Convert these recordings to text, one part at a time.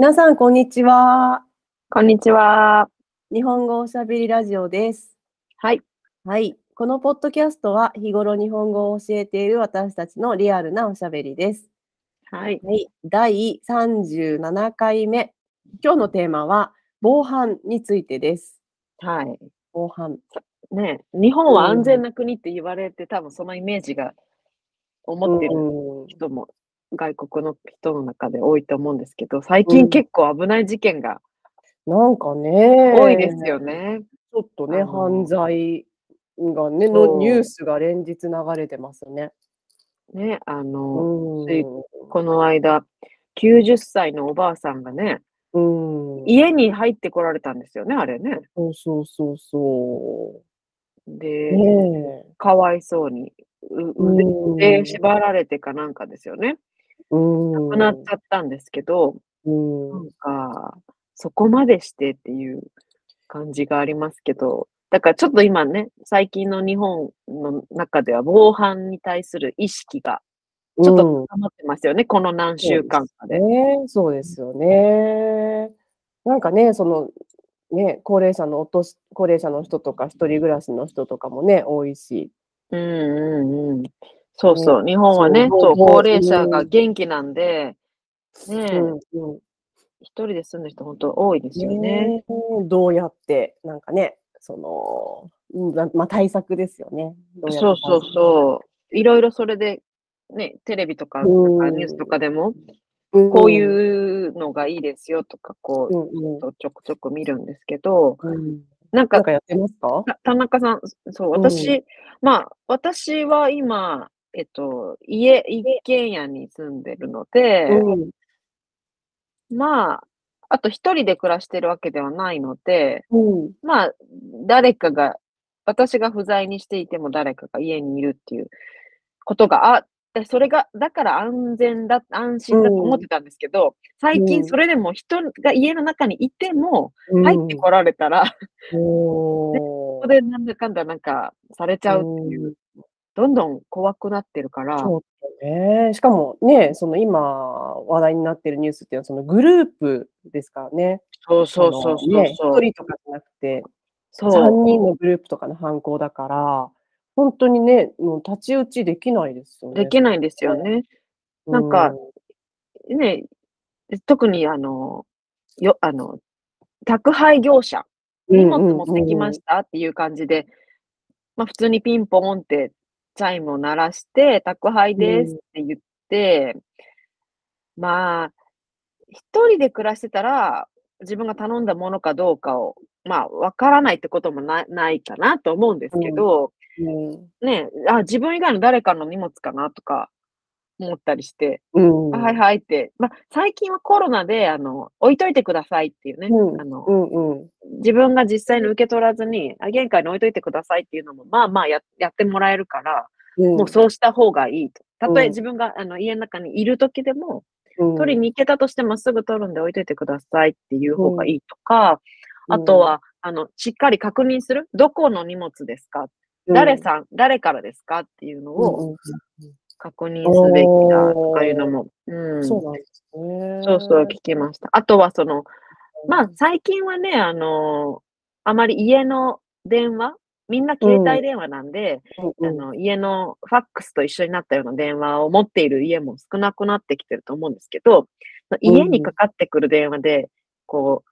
皆さん、こんにちは。こんにちは。日本語おしゃべりラジオです。はい。はい。このポッドキャストは、日頃日本語を教えている私たちのリアルなおしゃべりです。はい。はい。第37回目。今日のテーマは、防犯についてです。はい。防犯。ね日本は安全な国って言われて、多分そのイメージが思ってるうん人も、外国の人の中で多いと思うんですけど、最うん近結構危ない事件がなんかね、多いですよね。ちょっとね、犯罪がね、のニュースが連日流れてますね。ね、あうの、この間、90歳のおばあさんがね、うん。家に入ってこられたんですよね、あれね。そうそうそうそで、う。ねえ。かわいそうに、腕縛られてかなんかですよね。うん。亡くなっちゃったんですけど、うん。なんか、そこまでしてっていう感じがありますけど、だからちょっと今ね、最近の日本の中では防犯に対する意識がちょっと高まってますよね、この何週間かで。ね、そうですよね。なんかね、その、ね、高齢者のお年、高齢者の人とか、一人暮らしの人とかもね、多いし。うんうんうん。そうそう、日本はね、そう高齢者がうん。元気なんで、ね一人で住んでる人本当多いですよね。ねどうやって、なんかね、その、まあ、対策ですよね。そうそうそう。いろいろそれで、ね、テレビとか、ニュースとかでも、うん。こういうのがいいですよとか、こう、ちょくちょく見るんですけど、うん。なんかなん、かやってますか？た田中さん、そう、私、まあ、私は今、えっと、家、一軒家に住んでるので、うん。まあ、あと一人で暮らしてるわけではないので、うん。まあ、誰かが、私が不在にしていても誰かが家にいるっていうことがあって、それが、だから安全だ、安心だと思ってたんですけど、最うん。近それでも人が家の中にいても、うん。入ってこられたら、おー。ここでなんだかんだなんかされちゃうっていう、どんどん怖くなってるから、ちょっとね、しかもね、その今話題になってるニュースっていうのはそのグループですからね。そうそうそうそうね、そう、一人とかじゃなくて、そう3人のグループとかの犯行だから、本当にね、もう太刀打ちできないですよね。できないんですよね。なんかね、特にあの、よ、あの、宅配業者、うん、荷物持ってきましたっていう感じで、まあ普通にピンポンってチャイムを鳴らして、宅配ですって言って、まあ、一人で暮らしてたら、自分が頼んだものかどうかを、まあ、わからないってこともなないかなと思うんですけど、うん。ね、あ、自分以外の誰かの荷物かなとか思ったりして、うん、あはいはいって、まあ、最近はコロナで、あの、置いといてくださいっていうね、うん。あの、うんうん自分が実際に受け取らずに、あ玄関に置いといてくださいっていうのも、まあまあややってもらえるから、うん、もうそうした方がいいと。たとうんえ自分があの家の中にいる時でも、うん、取りに行けたとしてもすぐ取るんで置いといてくださいっていう方がいいとか、うんあとは、あの、しっかり確認する。どこの荷物ですか、うん、誰さん、誰からですかっていうのうんをうん確認すべきだとかいうのも、うん、そうなんですね。そうそう聞きました。あとはその、まあ、最近はね、あの、あまり家の電話、みんな携帯電話なんで、うんあの、家のファックスと一緒になったような電話を持っている家も少なくなってきてると思うんですけど、家にかかってくる電話で、こ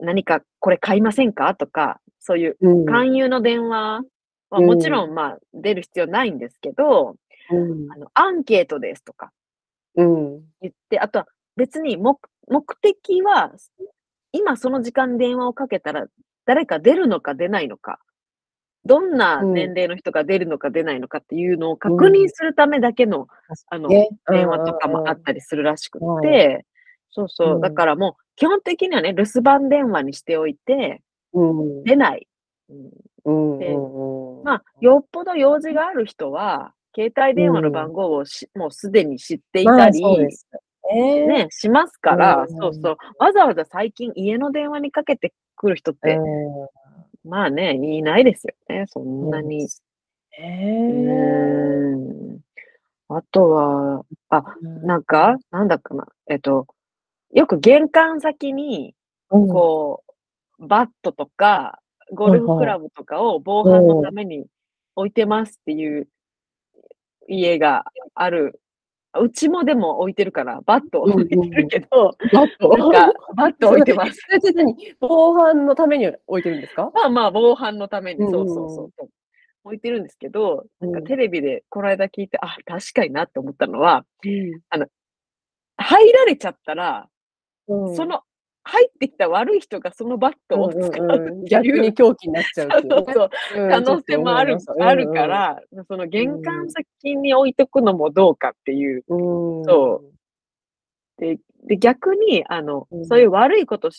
う、何かこれ買いませんか？とか、そういううん、勧誘の電話はうんもちろん、まあ、出る必要ないんですけど、うん。あの、アンケートですとかうん。言って、あとは別に目目的は、今その時間電話をかけたら誰か出るのか出ないのか、どんなうん。年齢の人が出るのか出ないのかっていうのを確認するためだけの、あの、ね。電話とかもあったりするらしくうん。て、そうそう。う、ん。だからもう基本的にはね、留守番電話にしておいて、うん。出ない。まあ、よっぽど用事がある人は、携帯電話の番号をし、もうすでに知っていまあたり、そうですね。ね、しますから、うんそうそう。わざわざ最近家の電話にかけてくる人って、うまあね、いないですよね、そんなに。えうーん。あとは、あ、なんか、なんだかな、えっと、よく玄関先に、うん。こう、バットとか、ゴルフクラブとかを防犯のために置いてますっていう家がある。うちもでも置いてるから、バット置いてるけど、バット？なんか、バット置いてます。それって何？防犯のために置いてるんですか？まあまあ、防犯のために、うんそうそうそう。置いてるんですけど、なんかうんテレビでこの間聞いて、あ、確かになって思ったのは、うん。入られちゃったら、うん。その、入ってきた悪い人がそのバットを使うう、うん逆に狂気になっちゃうっていね。そううそう。うん可能性もある、あるか、ちら、その玄関先に置いとくのもどうかっていう。うん。う。んそで、で逆に、あの、うん。そういう悪いこと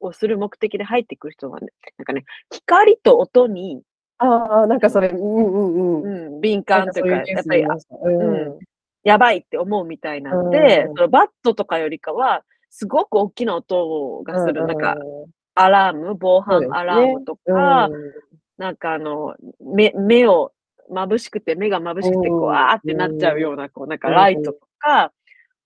をする目的で入ってくる人はね、なんかね、光と音に、ああ、なんかそれ、うんうんうん。うん、敏感というか、なんやっぱり、うん。うん。やばいって思うみたいなんで、うん。そのバットとかよりかは、すごく大きな音がする、なんか、うアラーム、防犯アラームとか、なんかあの、目、目を、眩しくて、目が眩しくて、こう、うんあーってなっちゃうような、こう、なんかライトとか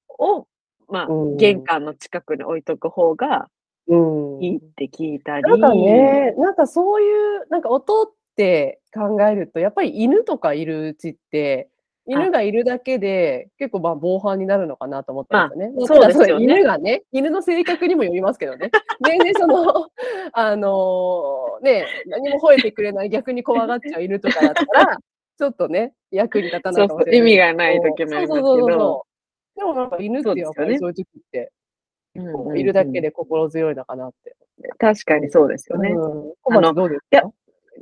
を、まあうん、玄関の近くに置いとく方がいいって聞いたり。なんかね、なんかそういう、なんか音って考えると、やっぱり犬とかいるうちって、犬がいるだけで、結構まあ防犯になるのかなと思ったんですよね。まあそうですよね犬がね、犬の性格にもよりますけどね。全然その、あのね、何も吠えてくれない、逆に怖がっちゃう犬とかだったら、ちょっとね、役に立たないかもしれない。そうそう意味がない時もありますけど。でもなんか犬ってやっぱりそそういう時って、うんうんうんいるだけで心強いのかなって。確かにそうですよね。うん。小町どうですか？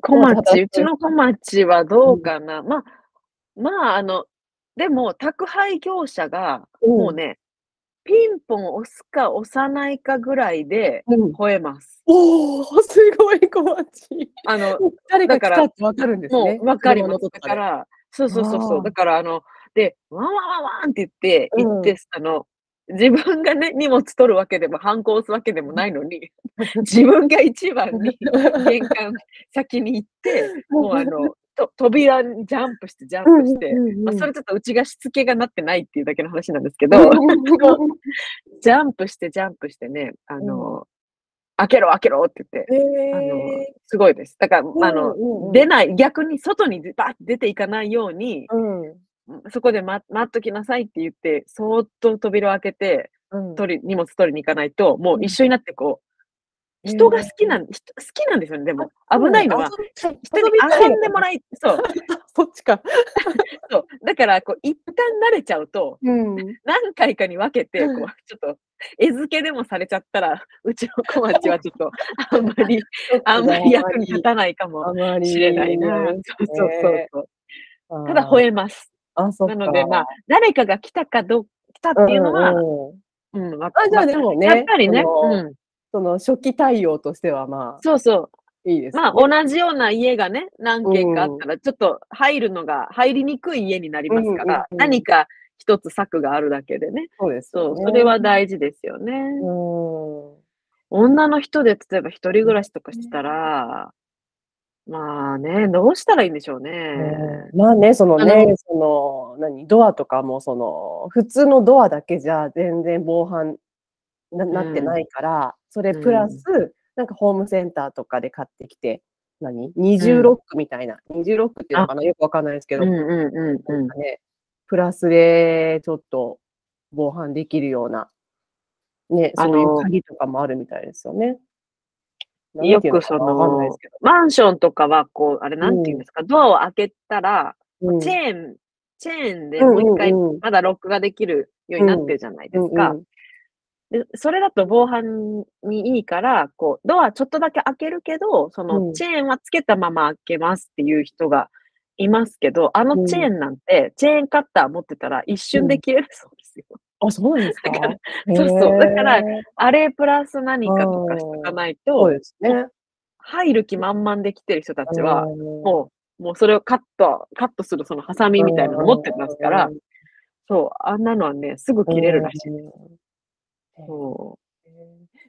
小町うちの小町はどうかな。まあ、まあ、あの、でも、宅配業者が、もうね、ピンポン押すか押さないかぐらいでうん。吠えます。おー、すごい小町。あの、誰が来だからたってわかるんですもね。うわかります。だ。から、そうそうそうそう。だから、あの、で、ワンワンワンワンって言って、うん行って、あの、自分がね、荷物取るわけでも、はんこ押すわけでもないのに、自分が一番に 玄関先に行って、もうあの、と扉にジャンプして、ジャンプして、まあ、それちょっとうちがしつけがなってないっていうだけの話なんですけど、ジャンプして、ジャンプしてね、あの、開けろ、開けろって言って、あの、すごいです。だから、あの、出ない、逆に外にバーって出ていかないように、そこで待待っときなさいって言って、そーっと扉を開けて、取り、荷物取りに行かないと、もう一緒になってこう、人が好きなん、人好きなんですよね、でも。危ないのは、人に遊んでもらい、そう、そっちか。そう。だから、こう、一旦慣れちゃうと、うん。何回かに分けて、こう、ちょっと、餌付けでもされちゃったら、うちの小町はちょっと、あんまり、あんまり役に立たないかもしれないな。そうそうそうそう。ただ、え吠えます。あ、そっか。なので、まあ、誰かが来たかどう、来たっていうのは、うんうん、わあ、じゃあでもね、やっぱりね、うん。その初期対応としてはまあ、そうそう。いいですね。まあ、同じような家がね、何軒かあったら、ちょっと入るのが、入りにくい家になりますから、うんうんうん何か一つ策があるだけでね。そうですそう。それは大事ですよね。うん。女の人で例えば一人暮らしとかしたら、まあね、どうしたらいいんでしょうね。うんまあね、そのあね、その、何、ドアとかも、その、普通のドアだけじゃ全然防犯ななってないから、それプラス、なんかホームセンターとかで買ってきて、何？二重ロックみたいな、二重ロックっていうのかな？よくわかんないですけど、うんうんうんうん。なんか。ね、プラスでちょっと防犯できるような、ね、そういう鍵とかもあるみたいですよね。よくそのかなわかんないでのすけど、マンションとかは、こう、あれなんていうんですか、ドアを開けたら、うん。チェーン、チェーンでもう一回うんうん。うんまだロックができるようになってるじゃないですか。うんでそれだと防犯にいいから、こう、ドアちょっとだけ開けるけど、そうん。のチェーンはつけたまま開けますっていう人がいますけど、あのチェーンなんて、チェーンカッター持ってたら一瞬で切れるそうですよ。あ、そうなんですか？だからそうそう。だからあれプラス何かとかしとかないと、そうですね。入る気満々で来てる人たちは、うん。もう、もうそれをカット、カットするそのハサミみたいなの持ってますから、そう、あんなのはね、すぐ切れるらしい。うんそ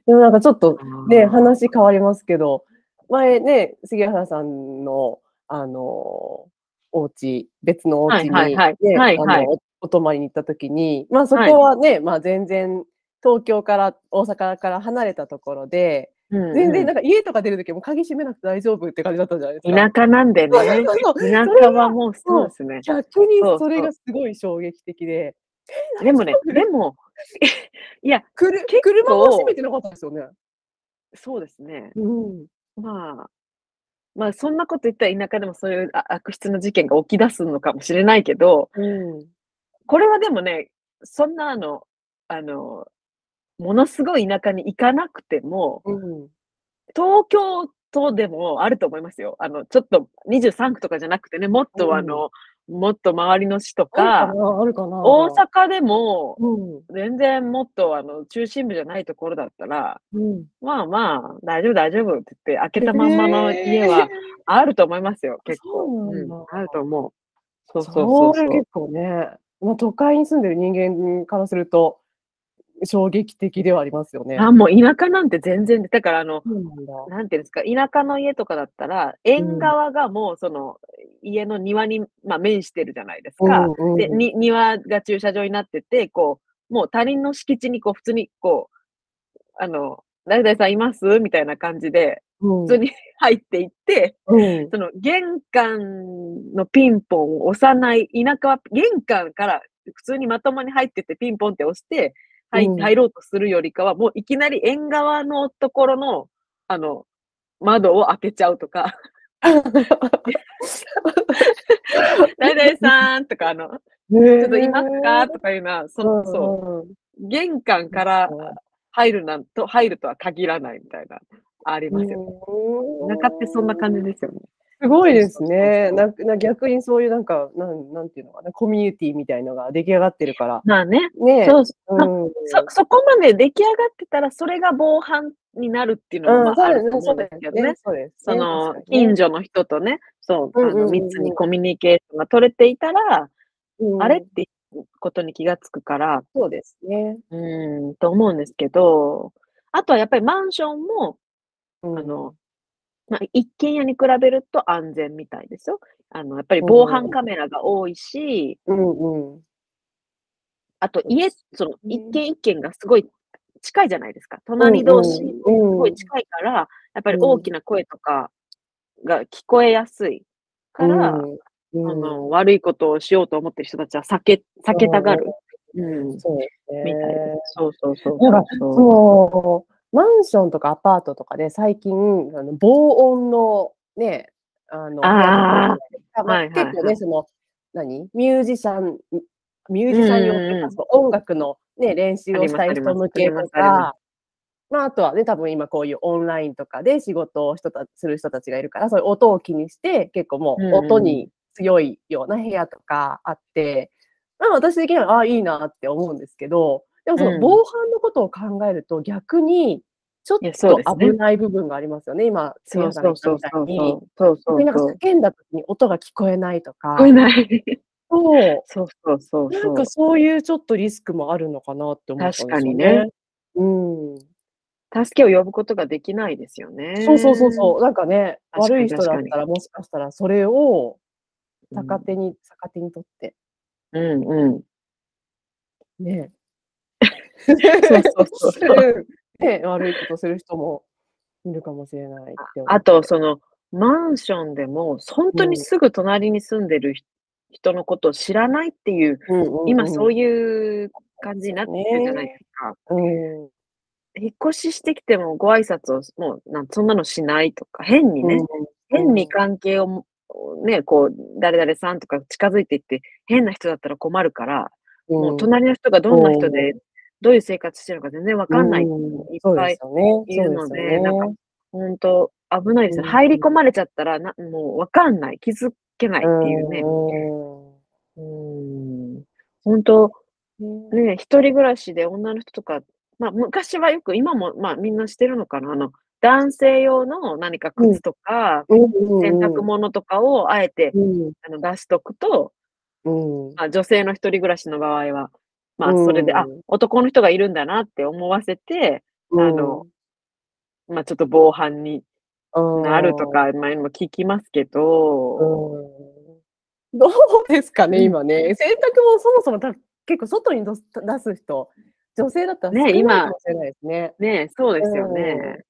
でもなんかちょっとう。ね、話変わりますけど、前ね、杉原さんの、あの、お家別のお家に、はいはいはい。ねはいはい。おお泊まりに行った時に、まあそこはね、まあ全然、東京から大阪から離れたところで、うん全然なんか家とか出るときも鍵閉めなくて大丈夫って感じだったじゃないですか。田舎なんでね。そうそうそう。田舎はもうそうですね。逆にそうそれがすごい衝撃的で、でもね、でも、いや、くる車も閉めてなかったですよね。そうですね。うん。まあ、まあそんなこと言ったら田舎でもそういうあ悪質な事件が起き出すのかもしれないけど、うん。これはでもね、そんなあの、あの、ものすごい田舎に行かなくても、うん。東京都でもあると思いますよ。あの、ちょっと23区とかじゃなくてね、もっとあの、もっと周りの市とか、大阪でも、うん。全然もっとあの、中心部じゃないところだったら、うん。まあまあ、大丈夫大丈夫って言って、開けたまんまの家はあると思いますよ、結構。そううん、あると思う。そうそうそうそう。それ結構ね、まあ、都会に住んでる人間からすると、衝撃的ではありますよね。あ、もう田舎なんて全然、だからあの、なんだ。なんていうんですか、田舎の家とかだったら、縁側がもうその、家の庭に、まあ、面してるじゃないですか。うんうんで、に、庭が駐車場になってて、こう、もう他人の敷地にこう、普通にこう、あの、誰々さんいます？みたいな感じで、うん普通に入っていって、うんその玄関のピンポンを押さない、田舎は玄関から普通にまともに入ってってピンポンって押して、はいうん。入ろうとするよりかは、もういきなり縁側のところの、あの、窓を開けちゃうとか、誰々さんとか、あの、ちょちょっといますか？とかいうのは、その、そそう、玄関からうん入るなんと、入るとは限らないみたいな、ありますよね。田舎ってそんな感じですよね。すごいですね。なな逆にそういうなんか、なんなんていうのかな、コミュニティみたいのが出来上がってるから。まあね、ねそうそう。うん、そ、そこまで出来上がってたら、それが防犯になるっていうのも、まあ、あると思うんですけどね。そうですその、近所の人とね、そう、密にコミュニケーションが取れていたら、所あれってことに気がつくから、そうですね。うーん、と思うんですけど、あとはやっぱりマンションも、うん。あの、まあ、一軒家に比べると安全みたいですよ。あの、やっぱり防犯カメラが多いし、うんうん。あと家、そのね一軒一軒がすごい近いじゃないですか。隣同士、すうんごい近いから、やっぱり大きな声とかが聞こえやすいから、うんあの、悪いことをしようと思ってる人たちは避け、避けたがる。うん。そう。みたいです。そうそうそうそう。マンションとかアパートとかで最近、あの防音のね、あの、あまあはいはいはい。結構ね、その、何？ミュージシャン、ミュージシャン用とか、音楽のね、練習をしたい人向けとか、まあ、あとはね、多分今こういうオンラインとかで仕事を人たする人たちがいるから、そういう音を気にして、結構もう音に強いような部屋とかあって、まあ私的には、ああ、いいなって思うんですけど、でもそのうん防犯のことを考えると逆に、ちょっと危ない部分がありますよね、今、せいそうやさみたいに。そうそうなんか。叫んだ時に音が聞こえないとか聞こ、えない。そうそうそうそうなんか。そういうちょっとリスクもあるのかなって思ったんですよ確かにね。うん。助けを呼ぶことができないですよね。そうそうそうそう。なんかね、確かに悪い人だったらもしかしたらそれをうん逆手に、逆手にとって、うんうん。ね。そうそうそう。う んね、悪いことする人もいるかもしれないあと、その、マンションでも、本当にすぐ隣に住んでる人人のことを知らないっていう、今そういいう感じになってるじゃないですか。うん。うん引っ越ししてきてもご挨拶を、もうなんそんなのしないとか、変にね、変に関係をも、ね、こう、誰々さんとか近づいていって、変な人だったら困るから、もう隣の人がどんな人で、どういう生活してるのか全然わかんない。うんいっぱい。いるのですなんか本当危ないですよ。うん入り込まれちゃったらな、もうわかんない。気づけないっていうね。うん。本当うんね、一人暮らしで女の人とか、まあ昔はよく、今もまあみんなしてるのかな。あの、男性用の何か靴とか、うん洗濯物とかをあえて、うんあの出しとくと、うんまあ、女性の一人暮らしの場合は、まあうんそれで、あ、男の人がいるんだなって思わせて、あの、まあちょっと防犯にうんなるとか、前も聞きますけど、うん。どうですかね、うん。今ね。洗濯もそもそもた結構外に出す人女性だったら少ないね今かもしれないですね。ねそうですよね。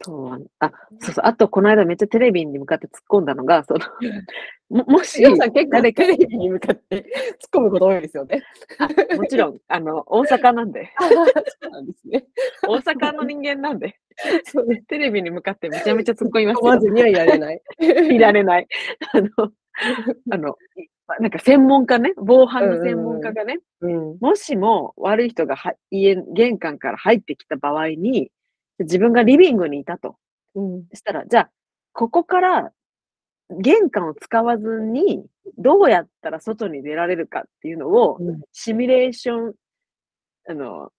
あとは、あ、そうそう、あとこの間めっちゃテレビに向かって突っ込んだのが、その、ももし、皆さん結構テレビに向かって突っ込むこと多いですよね。あもちろん、あの、大阪なんで、そうなんですね。大阪の人間なんで、そうです。テレビに向かってめちゃめちゃ突っ込みますよ。まずにはいられない。いられない。あの、あの、いなんか専門家ね、防犯の専門家がね、うん。もしも悪い人がは家、玄関から入ってきた場合に、自分がリビングにいたと。うん。そしたら、じゃあ、ここから玄関を使わずに、どうやったら外に出られるかっていうのを、うんシミュレーション、あの、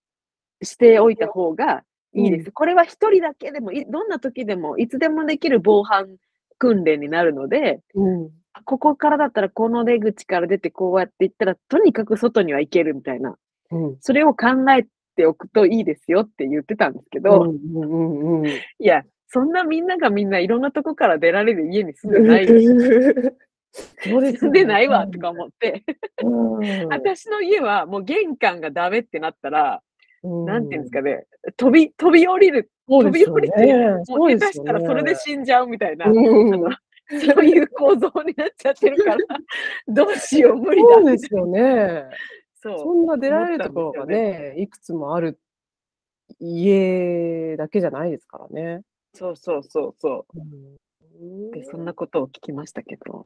しておいた方がいいです。これは一人だけでもい、どんな時でも、いつでもできる防犯訓練になるので、うん。ここからだったらこの出口から出てこうやって行ったら、とにかく外には行けるみたいな。うん。それを考えておくといいですよって言ってたんですけど、うんうんうん。いや、そんなみんながみんないろんなとこから出られる家に住んでない、そうです住んでないわとか思って、うん。私の家はもう玄関がダメってなったら、うんなんていうんですかね、飛び、飛び降りる、そうですよ飛び降りてね。も下手したらそれで死んじゃうみたいな、うん そういう構造になっちゃってるから、どうしよう、無理だそうですよね。そうそんな出られるところがね、いくつもある家だけじゃないですからね。そうそうそうそう。ん。う。で、そんなことを聞きましたけど。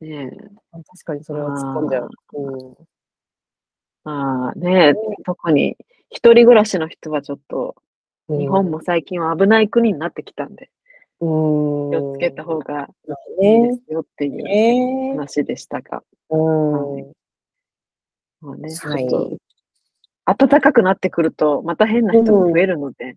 ねえ。確かにそれは突っ込んじゃう。まあね、特に一人暮らしの人はちょっと、うん。日本も最近は危ない国になってきたんで、うん。気をつけた方がいいねですよっていうね。話でしたが、うんまあね、ちはい暖かくなってくると、また変な人が増えるので、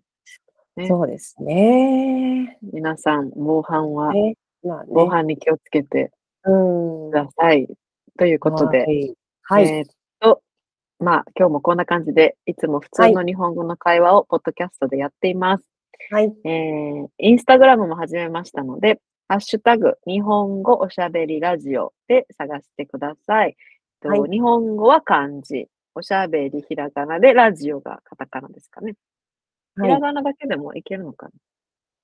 ねそうですね。皆さん、防犯は、ねまあ防ね。犯に気をつけてうんください。ということで、はい。はい。えーっと、まあ、今日もこんな感じで、いつも普通の日本語の会話をポッドキャストでやっています。はい。えー、インスタグラムも始めましたので、ハッシュタグ、日本語おしゃべりラジオで探してください。とはい日本語は漢字、おしゃべりひらがなで、ラジオがカタカナですかね。ひはいらがなだけでもいけるのかな、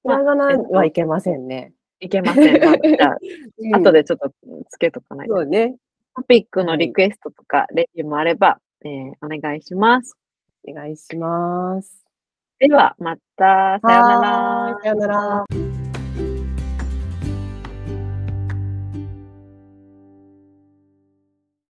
ひらがなはいけませんね。いけません。まあじゃあ、後でちょっとつけとかないと。そうね。トピックのリクエストとか、レビューもあれば、えーお願いします。お願いします。では、また、さようなら。さよなら。